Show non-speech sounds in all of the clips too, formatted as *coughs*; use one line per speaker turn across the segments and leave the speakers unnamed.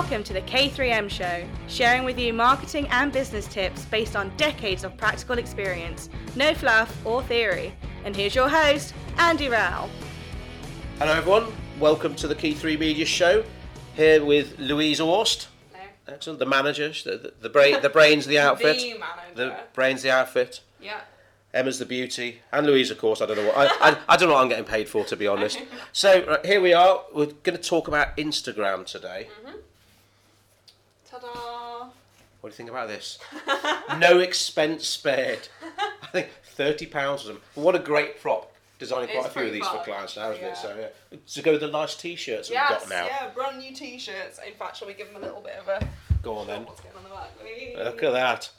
Welcome to the K3M Show, sharing with you marketing and business tips based on decades of practical experience, no fluff or theory. And here's your host, Andy Rowell.
Hello, everyone. Welcome to the Key 3 Media Show. Here with Louise Orst. Excellent. The manager, the, the, the, brain, the brains of *laughs* the outfit.
The manager.
The brains of the outfit.
Yeah.
Emma's the beauty, and Louise, of course. I don't know what I, I, I don't know what I'm getting paid for, to be honest. *laughs* So right, here we are. We're going to talk about Instagram today. Mm-hmm.
Ta-da!
What do you think about this? *laughs* no expense spared. I think thirty pounds for them. What a great prop. Designing quite
It's
a few of these for clients now, isn't
yeah.
it? So yeah. To go with the nice t-shirts
Yes,
we've got now.
yeah, brand new t-shirts. In fact, shall we give them a little bit of a...
Go on then.
What's going on the back?
Look at that.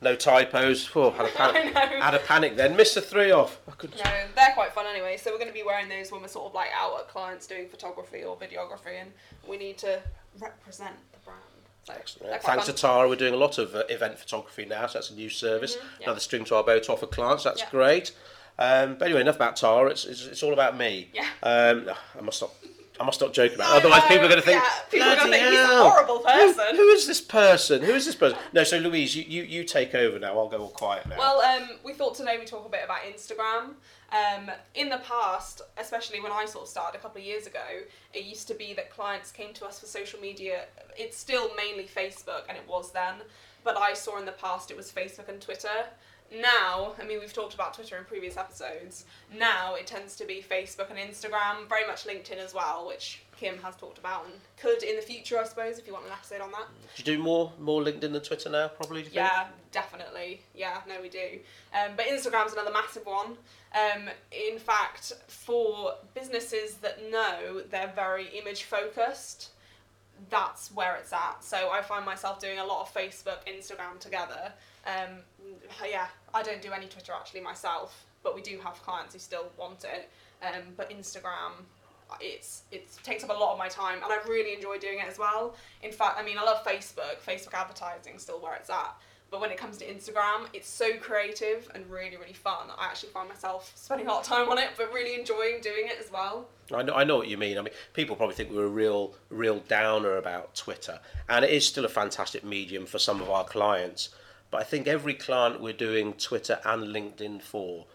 No typos. Oh, had a *laughs* panic. Had a panic then. Missed the three off. I couldn't.
No, they're quite fun anyway. So we're going to be wearing those when we're sort of like out at clients doing photography or videography, and we need to represent the brand. So
Excellent. Thanks to. Tara, we're doing a lot of uh, event photography now, so that's a new service.
Mm-hmm, yeah.
Another string to our bow to offer clients. That's
Yeah.
great. Um, but anyway, enough about Tara. It's, it's, it's all about me.
Yeah.
Um, I must stop. I must stop joking about. It. Otherwise,
know,
people are going to think.
yeah, people are gonna think he's a horrible
who-
person."
who is this person? Who is this person? No, so Louise, you, you, you take over now. I'll go all quiet now.
Well, um, we thought today we talk a bit about Instagram. Um, in the past, especially when I sort of started a couple of years ago, it used to be that clients came to us for social media. It's still mainly Facebook, and it was then, but I saw in the past it was Facebook and Twitter. Now, I mean, we've talked about Twitter in previous episodes. Now it tends to be Facebook and Instagram, very much LinkedIn as well, which Kim has talked about and could in the future, I suppose, if you want an episode on that.
do you do more more LinkedIn than Twitter now? Probably. You think?
Yeah, definitely. Yeah, no, we do. Um, but Instagram's another massive one. Um, in fact, for businesses that know they're very image focused, that's where it's at. So I find myself doing a lot of Facebook, Instagram together. Um, yeah, I don't do any Twitter actually myself, but we do have clients who still want it. Um, but Instagram, it's it takes up a lot of my time, and I really enjoy doing it as well. In fact, I mean, I love Facebook. Facebook advertising is still where it's at. But when it comes to Instagram, it's so creative and really, really fun. I actually find myself spending a lot of time on it, but really enjoying doing it as well.
I know, I know what you mean. I mean, people probably think we're a real, real downer about Twitter, and it is still a fantastic medium for some of our clients. But I think every client we're doing Twitter and LinkedIn for,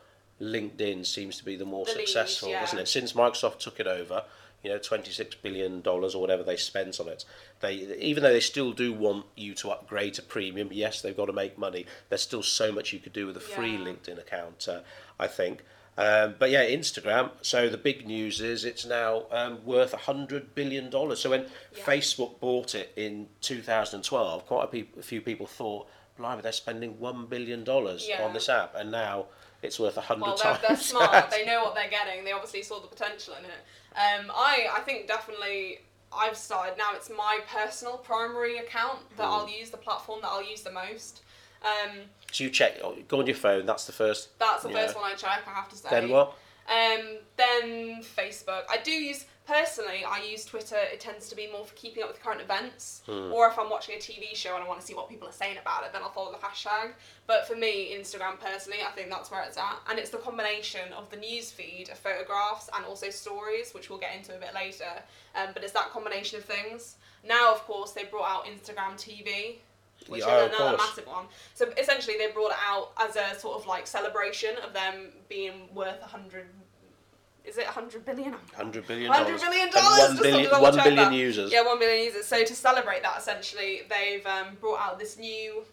LinkedIn seems to be the more
The
successful,
yeah.
doesn't it? Since Microsoft took it over, you know, twenty-six billion dollars or whatever they spent on it. They, even though they still do want you to upgrade to premium, yes, they've got to make money. There's still so much you could do with a free
Yeah.
LinkedIn account, uh, I think. Um, but yeah, Instagram. So the big news is it's now um, worth hundred billion dollars. So when
Yeah.
Facebook bought it in 2012, quite a, peop a few people thought, "Blimey, they're spending one billion dollars
Yeah.
on this app," and now it's worth a hundred
Well, they're,
times.
they're smart. They know what they're getting. They obviously saw the potential in it. Um, I, I think definitely I've started now. It's my personal primary account that
Hmm.
I'll use, the platform that I'll use the most. Um,
So you check, oh, go on your phone. That's the first.
that's the first one I check. I have to say.
Then what?
Um, then Facebook. I do use personally. I use Twitter. It tends to be more for keeping up with current events,
Hmm.
or if I'm watching a TV show and I want to see what people are saying about it, then I'll follow the hashtag. But for me, Instagram personally, I think that's where it's at, and it's the combination of the news feed of photographs and also stories, which we'll get into a bit later. Um, but it's that combination of things. Now, of course, they brought out Instagram TV. Which
Yeah,
is another
course.
massive one. So essentially, they brought it out as a sort of like celebration of them being worth a hundred. Is it a hundred billion?
Hundred billion
Hundred
dollars.
billion
And
dollars.
One billion,
to double
one billion users.
Yeah, one billion users. So to celebrate that, essentially, they've um, brought out this new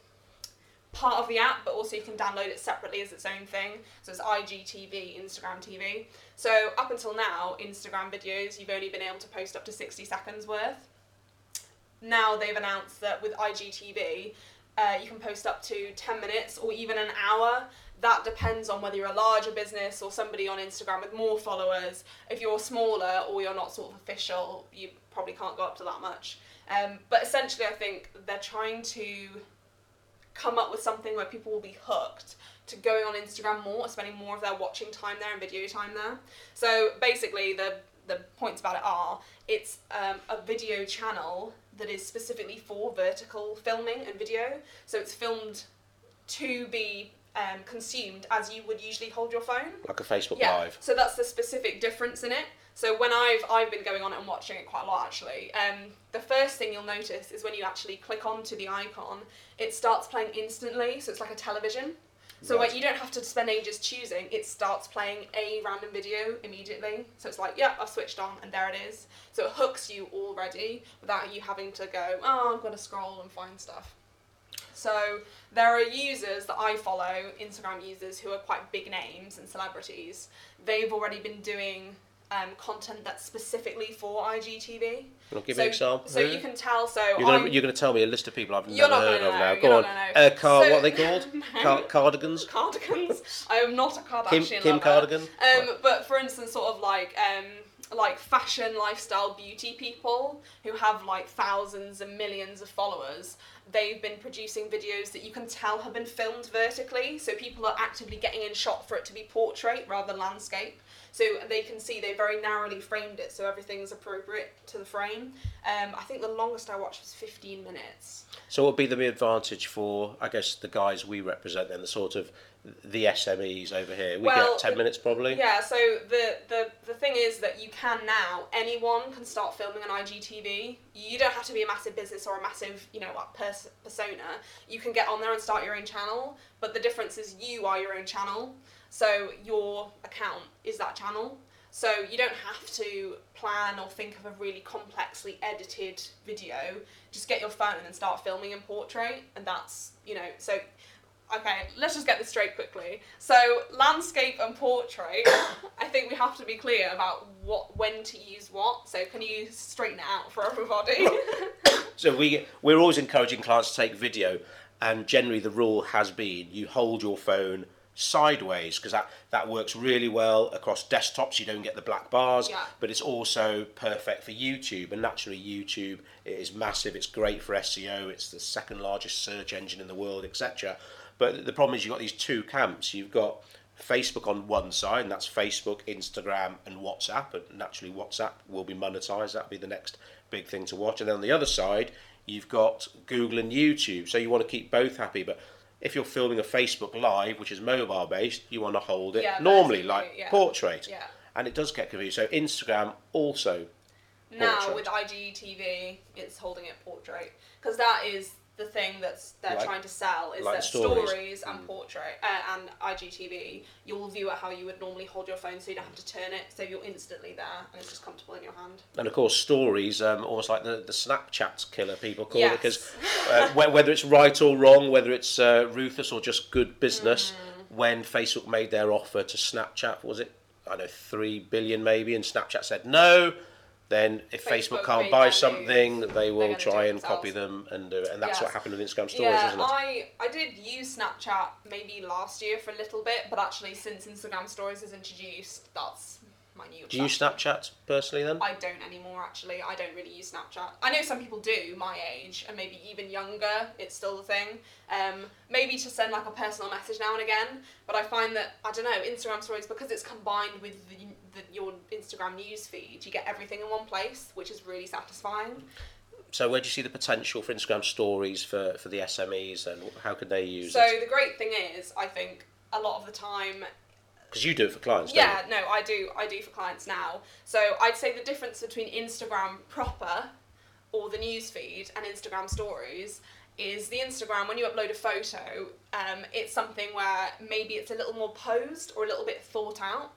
part of the app, but also you can download it separately as its own thing. So it's IGTV, Instagram TV. So up until now, Instagram videos, you've only been able to post up to 60 seconds worth. Now they've announced that with IGTV, uh, you can post up to 10 minutes or even an hour. That depends on whether you're a larger business or somebody on Instagram with more followers. If you're smaller or you're not sort of official, you probably can't go up to that much. Um, but essentially, I think they're trying to come up with something where people will be hooked to going on Instagram more, spending more of their watching time there and video time there. So basically, the the points about it are it's um, a video channel that is specifically for vertical filming and video. So it's filmed to be um, consumed as you would usually hold your phone.
Like a Facebook
Yeah.
Live.
So that's the specific difference in it. So when I've I've been going on it and watching it quite a lot actually. Um, the first thing you'll notice is when you actually click onto the icon, it starts playing instantly. So it's like a television. So
Right.
you don't have to spend ages choosing. It starts playing a random video immediately. So it's like, yeah, I've switched on and there it is. So it hooks you already without you having to go, oh, I'm gonna scroll and find stuff. So there are users that I follow, Instagram users who are quite big names and celebrities. They've already been doing um, content that's specifically for IGTV.
Well, give
so,
me an example.
So you can tell. So
You're gonna, you're gonna tell me a list of people I've never heard of
know,
now.
you're
Go
not
on. Uh, car,
So-
what are they called? *laughs*
No.
Car, cardigans.
cardigans. I am not a Kardashian
Kim, Kim
lover.
Cardigan.
Um, but for instance, sort of like um, like fashion, lifestyle, beauty people who have like thousands and millions of followers. They've been producing videos that you can tell have been filmed vertically, so people are actively getting in shot for it to be portrait rather than landscape. So they can see they very narrowly framed it, so everything's appropriate to the frame. Um, I think the longest I watched was 15 minutes.
So what would be the advantage for, I guess, the guys we represent then, the sort of the SMEs over here? We
Well,
get 10 minutes probably?
Yeah, so the, the, the thing is that you can now, anyone can start filming an IGTV. You don't have to be a massive business or a massive, you know, like pers- persona. You can get on there and start your own channel, but the difference is you are your own channel. So your account is that channel. So you don't have to plan or think of a really complexly edited video. Just get your phone and start filming in portrait, and that's, you know, so Okay, let's just get this straight quickly. So, landscape and portrait, *coughs* I think we have to be clear about what when to use what. So, can you straighten it out for everybody? *laughs* *laughs*
So we we're always encouraging clients to take video, and generally the rule has been you hold your phone sideways because that that works really well across desktops. You don't get the black bars,
Yeah.
but it's also perfect for YouTube. And naturally, YouTube it is massive. It's great for SEO. It's the second largest search engine in the world, etc. But the problem is you've got these two camps. You've got Facebook on one side, and that's Facebook, Instagram, and WhatsApp. And naturally, WhatsApp will be monetized. That'll be the next big thing to watch. And then on the other side, you've got Google and YouTube. So you want to keep both happy. But if you're filming a Facebook Live, which is mobile based, you want to hold it
Yeah,
normally, like
yeah.
portrait.
Yeah.
And it does get confusing. So Instagram also.
now,
Portrait.
with IGTV, it's holding it portrait. Because that is the thing that's they're
Like-
trying to sell is
like
that
stories.
stories, and portrait uh, and IGTV, you'll view it how you would normally hold your phone so you don't have to turn it, so you're instantly there and it's just comfortable in your hand.
And of course, stories, um, almost like the, the Snapchat killer, people call
Yes.
it, because uh, whether it's right or wrong, whether it's uh, ruthless or just good business,
Mm.
when Facebook made their offer to Snapchat, was it, I don't know, 3 billion maybe, and Snapchat said no, then if Facebook,
Facebook
can't buy something,
move.
they will try and copy them and do it. And that's what happened with Instagram stories,
yeah,
isn't it?
I, I did use Snapchat maybe last year for a little bit, but actually since Instagram stories is introduced, that's my new
Do you use. Snapchat personally then?
I don't anymore actually. I don't really use Snapchat. I know some people do, my age, and maybe even younger, it's still the thing. Um, maybe to send like a personal message now and again, but I find that, I don't know, Instagram stories, because it's combined with the, the, your Instagram news feed, you get everything in one place, which is really satisfying.
So where do you see the potential for Instagram stories for, for the SMEs and how could they use
So
it?
the great thing is, I think a lot of the time
Because you do it for clients, don't
Yeah, no, I do. I do for clients now. So I'd say the difference between Instagram proper or the newsfeed and Instagram stories is the Instagram when you upload a photo, um, it's something where maybe it's a little more posed or a little bit thought out.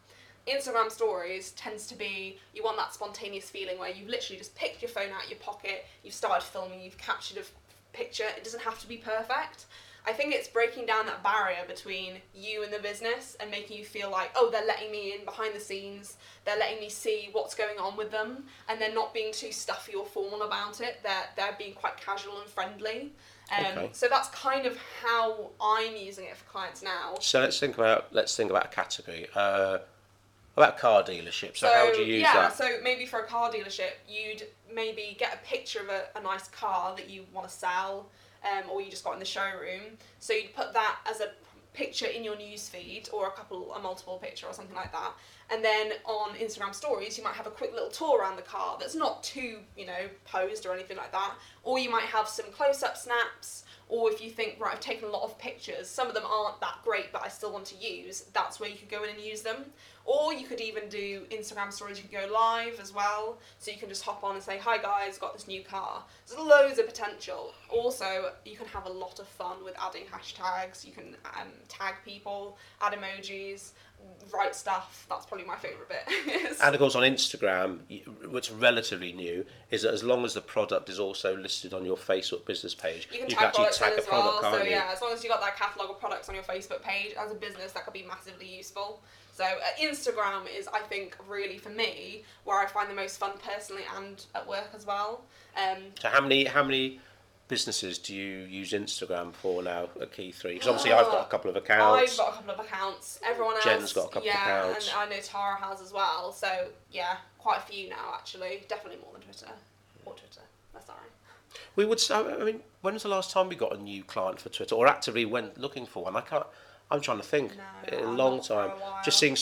Instagram stories tends to be you want that spontaneous feeling where you've literally just picked your phone out of your pocket, you've started filming, you've captured a f- picture. It doesn't have to be perfect. I think it's breaking down that barrier between you and the business and making you feel like, oh, they're letting me in behind the scenes, they're letting me see what's going on with them, and they're not being too stuffy or formal about it. They're they're being quite casual and friendly. Um,
Okay.
So that's kind of how I'm using it for clients now.
So let's think about let's think about a category. Uh, about car dealerships. So, how would you use that?
yeah,
that?
so maybe for a car dealership, you'd maybe get a picture of a, a nice car that you want to sell, um, or you just got in the showroom. So you'd put that as a picture in your newsfeed or a couple, a multiple picture, or something like that. And then on Instagram stories, you might have a quick little tour around the car that's not too, you know, posed or anything like that. Or you might have some close up snaps. Or if you think, right, I've taken a lot of pictures, some of them aren't that great, but I still want to use, that's where you could go in and use them. Or you could even do Instagram stories, you could go live as well. So you can just hop on and say, hi guys, got this new car. There's loads of potential. Also, you can have a lot of fun with adding hashtags, you can um, tag people, add emojis, write stuff. That's probably my favourite bit. *laughs*
And of course, on Instagram, what's relatively new is that as long as the product is also listed on your Facebook business page,
You can
you
tag
can actually tag a
as well.
product,
So
you?
yeah, as long as you've got that catalogue of products on your Facebook page as a business, that could be massively useful. So uh, Instagram is, I think, really for me where I find the most fun personally and at work as well. Um,
So how many how many businesses do you use Instagram for now at Key Three? Because obviously I've got a couple of accounts.
I've got a couple of accounts. Everyone else,
Jen's got a couple of accounts.
yeah, and I know Tara has as well. So yeah, quite a few now actually. Definitely more than Twitter or Twitter. That's alright.
We would. I mean, when was the last time we got a new client for Twitter or actively went looking for one? I can't. I'm trying to think.
No,
a long time. Just seeing.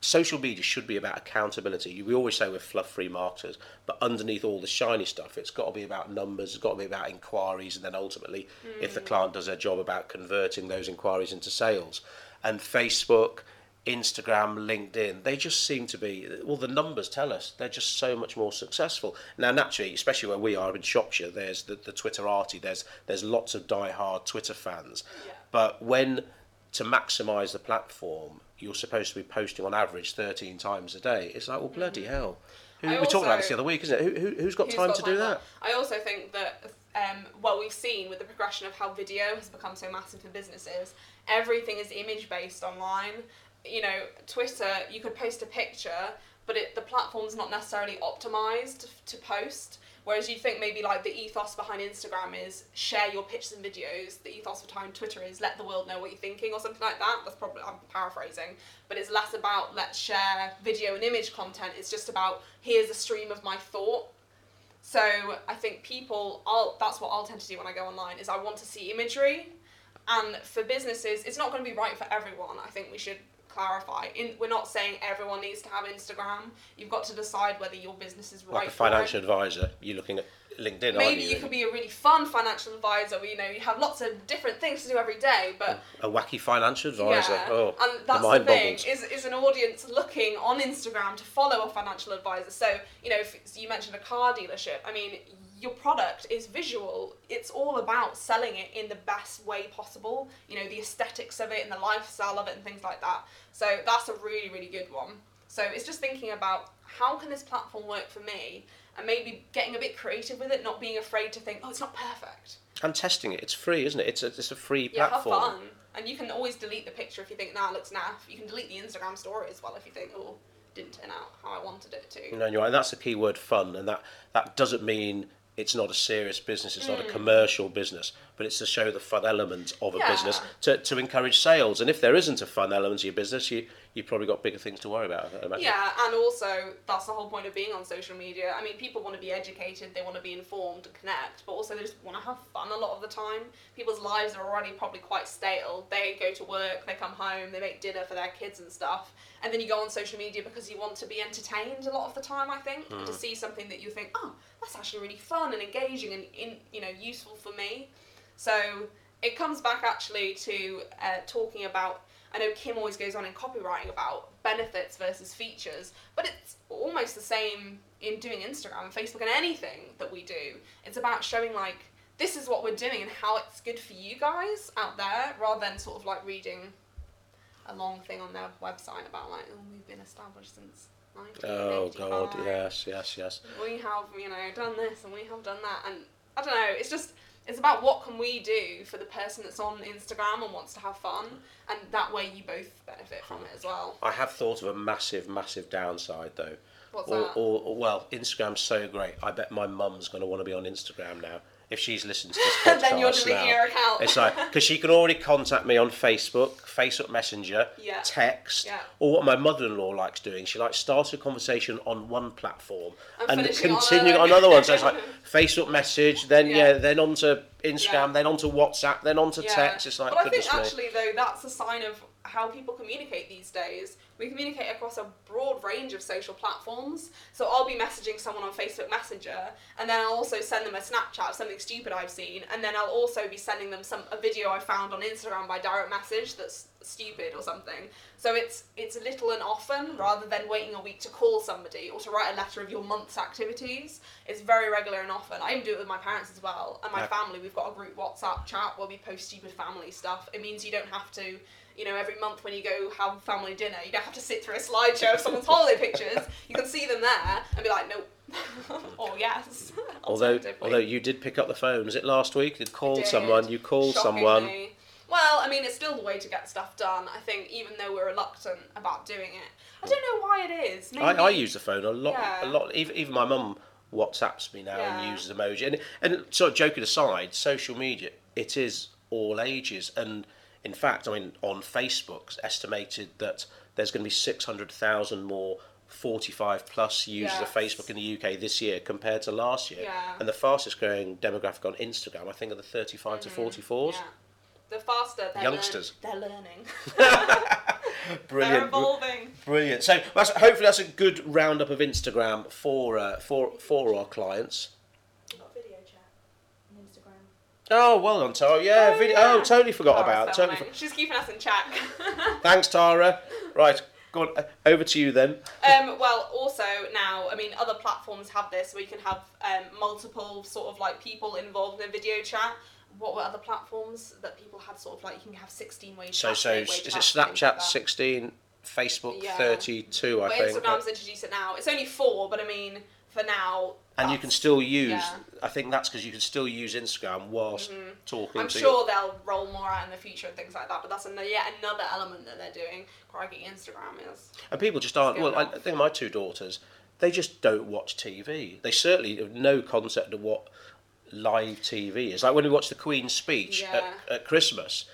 Social media should be about accountability. We always say we're fluff-free marketers, but underneath all the shiny stuff, it's got to be about numbers. It's got to be about inquiries, and then ultimately, if
Hmm.
the client does their job, about converting those inquiries into sales. And Facebook, Instagram, LinkedIn, they just seem to be, well, the numbers tell us they're just so much more successful. Now, naturally, especially where we are in Shropshire, there's the, the Twitterati, there's, there's lots of die-hard Twitter fans.
Yeah.
But when, to maximise the platform, you're supposed to be posting on average 13 times a day, it's like, well, bloody hell.
Mm-hmm. I
we talked about this the other week, isn't it? Who, who, who's got time
got
to do
for
that?
I also think that um, what we've seen with the progression of how video has become so massive for businesses, everything is image based online. You know, Twitter, you could post a picture, but it, the platform's not necessarily optimized to post. Whereas you think maybe like the ethos behind Instagram is share your pictures and videos. The ethos behind Twitter is let the world know what you're thinking or something like that. That's probably I'm paraphrasing, but it's less about let's share video and image content. It's just about here's a stream of my thought. So I think people, I'll, that's what I'll tend to do when I go online is I want to see imagery, and for businesses, it's not going to be right for everyone. I think we should clarify. In, we're not saying everyone needs to have Instagram. You've got to decide whether your business is right.
Like a financial advisor, you're looking at LinkedIn,
Maybe
you?
you could be a really fun financial advisor. Where, you know, you have lots of different things to do every day, but
a wacky financial advisor.
yeah,
Oh,
and that's the,
mind
thing
boggles.
is is an audience looking on Instagram to follow a financial advisor. So you know, if you mentioned a car dealership. I mean, your product is visual. It's all about selling it in the best way possible. You know, the aesthetics of it and the lifestyle of it and things like that. So that's a really really good one. So it's just thinking about how can this platform work for me, and maybe getting a bit creative with it, not being afraid to think, oh, it's not perfect.
and testing it. It's free, isn't it? It's a, it's a free platform Yeah,
have fun. And you can always delete the picture if you think, nah, it looks naff. You can delete the Instagram story as well if you think, oh, didn't turn out how I wanted it to.
No, you're right. And that's the key word, fun. And that, that doesn't mean it's not a serious business. It's not
Mm.
a commercial business, but it's to show the fun element of a
Yeah.
business to, to encourage sales. And if there isn't a fun element to your business, you you've probably got bigger things to worry about.
Yeah, and also that's the whole point of being on social media. I mean, people want to be educated, they want to be informed and connect, but also they just want to have fun a lot of the time. People's lives are already probably quite stale. They go to work, they come home, they make dinner for their kids and stuff, and then you go on social media because you want to be entertained a lot of the time. I think and to see something that you think, oh, that's actually really fun and engaging and in you know useful for me. So it comes back actually to uh, talking about. I know Kim always goes on in copywriting about benefits versus features, but it's almost the same in doing Instagram and Facebook and anything that we do. It's about showing like this is what we're doing and how it's good for you guys out there, rather than sort of like reading a long thing on their website about like oh we've been established since.
Oh God, yes, yes, yes.
we have you know done this and we have done that and i don't know it's just it's about what can we do for the person that's on instagram and wants to have fun and that way you both benefit from it as well
I have thought of a massive, massive downside though.
What's
or,
that?
Or, or well, Instagram's so great. I bet my mum's going to want to be on Instagram now if she's listened to this *laughs* podcast
Then you're deleting your account.
It's like because she can already contact me on Facebook, Facebook Messenger,
Yeah.
text,
Yeah.
or what my mother-in-law likes doing. She likes starts a conversation on one platform
And
and, continuing on another one. So it's like *laughs* Facebook message, then yeah,
Yeah.
then onto Instagram,
Yeah.
then onto WhatsApp, then onto
Yeah.
text. It's like
but i think
me.
actually though that's a sign of how people communicate these days. We communicate across a broad range of social platforms. So I'll be messaging someone on Facebook Messenger, and then I'll also send them a Snapchat of something stupid I've seen, and then I'll also be sending them some a video I found on Instagram by direct message that's stupid or something. So it's it's little and often rather than waiting a week to call somebody or to write a letter of your month's activities. It's very regular and often. I even do it with my parents as well and my family. We've got a group WhatsApp chat where we post stupid family stuff. It means you don't have to. You know, every month when you go have family dinner, you don't have to sit through a slideshow of someone's holiday *laughs* pictures. You can see them there and be like, nope, *laughs* or yes.
Although, although you did pick up the phone, was it last week? You called someone. You called someone.
Well, I mean, it's still the way to get stuff done. I think, even though we're reluctant about doing it, I don't know why it is. Maybe,
I, I use the phone a lot.
Yeah.
A lot. Even, even my mum WhatsApps me now
Yeah.
and uses emoji. And and sort of joking aside, social media it is all ages. And in fact, I mean, on Facebook, it's estimated that there's going to be six hundred thousand more. 45 plus users of Facebook in the UK this year compared to last year.
Yeah.
And the fastest growing demographic on Instagram, I think, are the 35 to 44s.
Mm-hmm. Yeah. The faster they're
Youngsters.
Learn, they're learning. *laughs* they're
Brilliant.
evolving.
Brilliant. So that's, hopefully that's a good roundup of Instagram for uh, for for our clients.
Got video chat on Instagram.
Oh, well done, Tara. Yeah,
Oh,
video.
yeah.
Oh, totally forgot
Tara's
about. Totally. For-
She's keeping us in check.
Thanks, Tara. *laughs* Right, go on. uh, Over to you then.
Um, well, also now, I mean, other platforms have this. We can have um, multiple sort of like people involved in a video chat. What were other platforms that people had sort of like you can have sixteen ways.
So
chat,
so is it Snapchat 16, Facebook
Yeah.
32, I
But
think.
Instagram's introduced it now. It's only four, but I mean, for now.
And you can still use.
yeah. Mm-hmm.
I think that's because you can still use Instagram whilst talking
I'm sure they'll roll more out in the future and things like that, but that's another, yet another element that they're doing. Crikey, Instagram is.
And people just aren't. Well, I, I think my two daughters, they just don't watch TV. They certainly have no concept of what live TV is. Like when we watched the Queen's speech
Yeah.
at, at Christmas,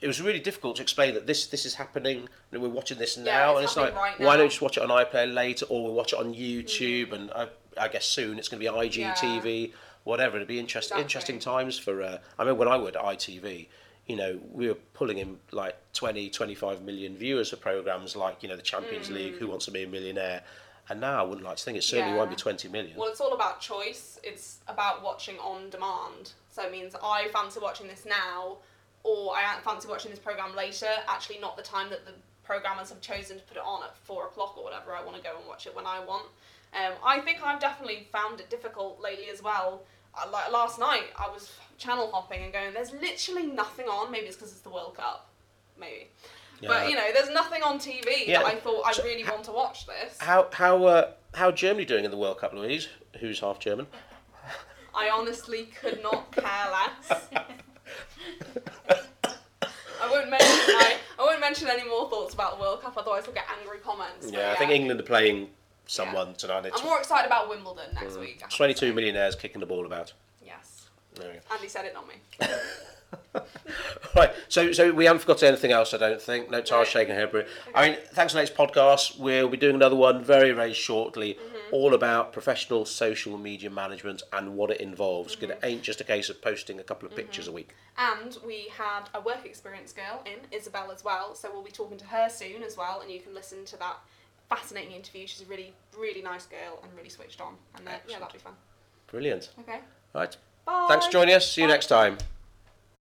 it was really difficult to explain that this this is happening. And we're watching this now,
Yeah, it's
and it's like,
right
why don't you just watch it on iPlayer later, or we'll watch it on YouTube, and I, I guess soon it's going to be IGTV, whatever. It'll be interesting
Exactly.
interesting times for. Uh, I mean, when I at ITV. You know, we were pulling in like 20, 25 million viewers for programs like, you know, the Champions League, Who Wants to Be a Millionaire. And now I wouldn't like to think it certainly won't be 20 million.
Well, it's all about choice. It's about watching on demand. So it means I fancy watching this now, or I fancy watching this program later. Actually, not the time that the programmers have chosen to put it on at four o'clock or whatever. I want to go and watch it when I want. Um, I think I've definitely found it difficult lately as well. Uh, like last night, I was channel hopping and going. There's literally nothing on. Maybe it's because it's the World Cup. Maybe.
Yeah.
But you know, there's nothing on TV
Yeah,
that I thought I
so
really want to watch this.
How how uh, how Germany doing in the World Cup, Louise? Who's half German?
I honestly could not care less. *laughs* I won't mention I, I won't mention any more thoughts about the World Cup, otherwise we'll get angry comments.
Yeah, I think England are playing someone
Yeah.
tonight. It's
I'm more excited about Wimbledon next mm. week. To
22
say.
millionaires kicking the ball about.
Yes.
There we go.
Andy said it, not me. *laughs* *laughs*
Right, so so we haven't forgotten anything else, I don't think. No, Tara's shaking her head. I mean, thanks for the next podcast. We'll be doing another one very, very shortly,
Mm-hmm.
all about professional social media management and what it involves. 'Cause
Mm-hmm.
It ain't just a case of posting a couple of pictures a week.
And we had a work experience girl in, Isabel, as well. So we'll be talking to her soon as well, and you can listen to that fascinating interview. She's a really, really nice girl and really switched on. And uh, yeah, that'll be fun.
Brilliant.
Okay.
Right.
Bye.
Thanks for joining us. See you
Bye.
next time.